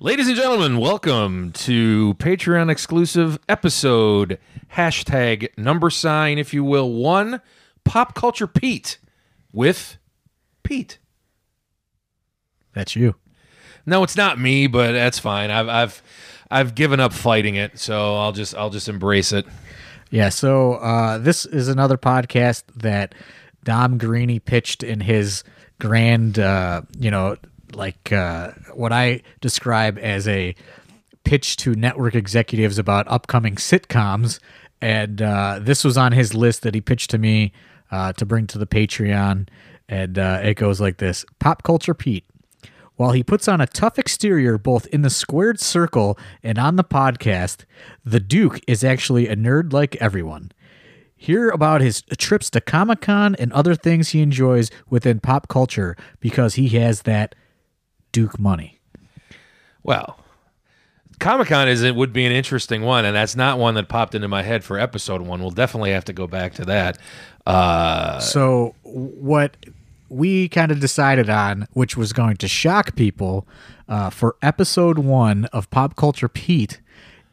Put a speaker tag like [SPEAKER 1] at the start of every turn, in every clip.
[SPEAKER 1] Ladies and gentlemen, welcome to Patreon exclusive episode. Hashtag number sign, if you will, one Pop Culture Pete with Pete.
[SPEAKER 2] That's you.
[SPEAKER 1] No, it's not me, but that's fine. I've I've I've given up fighting it, so I'll just I'll just embrace it.
[SPEAKER 2] Yeah, so uh, this is another podcast that Dom Greeny pitched in his grand, uh, you know, like uh, what I describe as a pitch to network executives about upcoming sitcoms. And uh, this was on his list that he pitched to me uh, to bring to the Patreon. And uh, it goes like this Pop Culture Pete. While he puts on a tough exterior both in the squared circle and on the podcast, the Duke is actually a nerd like everyone. Hear about his trips to Comic Con and other things he enjoys within pop culture because he has that Duke money.
[SPEAKER 1] Well, Comic Con is it would be an interesting one, and that's not one that popped into my head for episode one. We'll definitely have to go back to that. Uh,
[SPEAKER 2] So, what we kind of decided on, which was going to shock people uh, for episode one of Pop Culture Pete,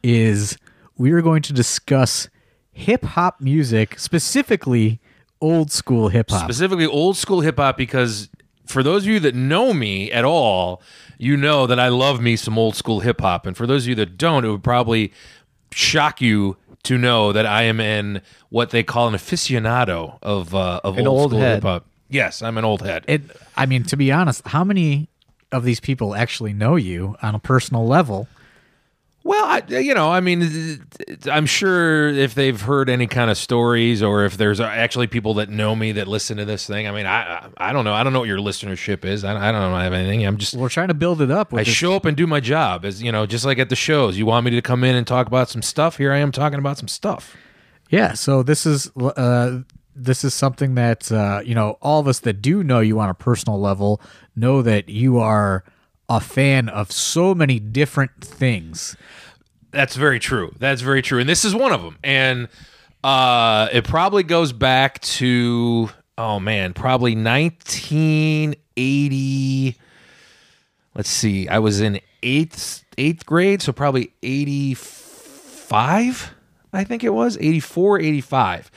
[SPEAKER 2] is we are going to discuss hip hop music, specifically old school hip hop.
[SPEAKER 1] specifically old school hip hop because for those of you that know me at all, you know that I love me some old school hip hop, and for those of you that don't, it would probably shock you to know that I am in what they call an aficionado of uh, of
[SPEAKER 3] An
[SPEAKER 1] old,
[SPEAKER 3] old
[SPEAKER 1] school hip hop. Yes, I'm an old head.
[SPEAKER 2] It, I mean, to be honest, how many of these people actually know you on a personal level?
[SPEAKER 1] Well, I, you know, I mean, I'm sure if they've heard any kind of stories, or if there's actually people that know me that listen to this thing. I mean, I I don't know. I don't know what your listenership is. I, I don't know. I have anything. I'm just
[SPEAKER 2] We're trying to build it up. With
[SPEAKER 1] I
[SPEAKER 2] this-
[SPEAKER 1] show up and do my job as you know, just like at the shows. You want me to come in and talk about some stuff? Here I am talking about some stuff.
[SPEAKER 2] Yeah, so this is uh, this is something that uh, you know all of us that do know you on a personal level know that you are a fan of so many different things.
[SPEAKER 1] That's very true. That's very true. And this is one of them. And uh, it probably goes back to oh man, probably 1980. Let's see. I was in eighth eighth grade, so probably 85. I think it was 84, 85.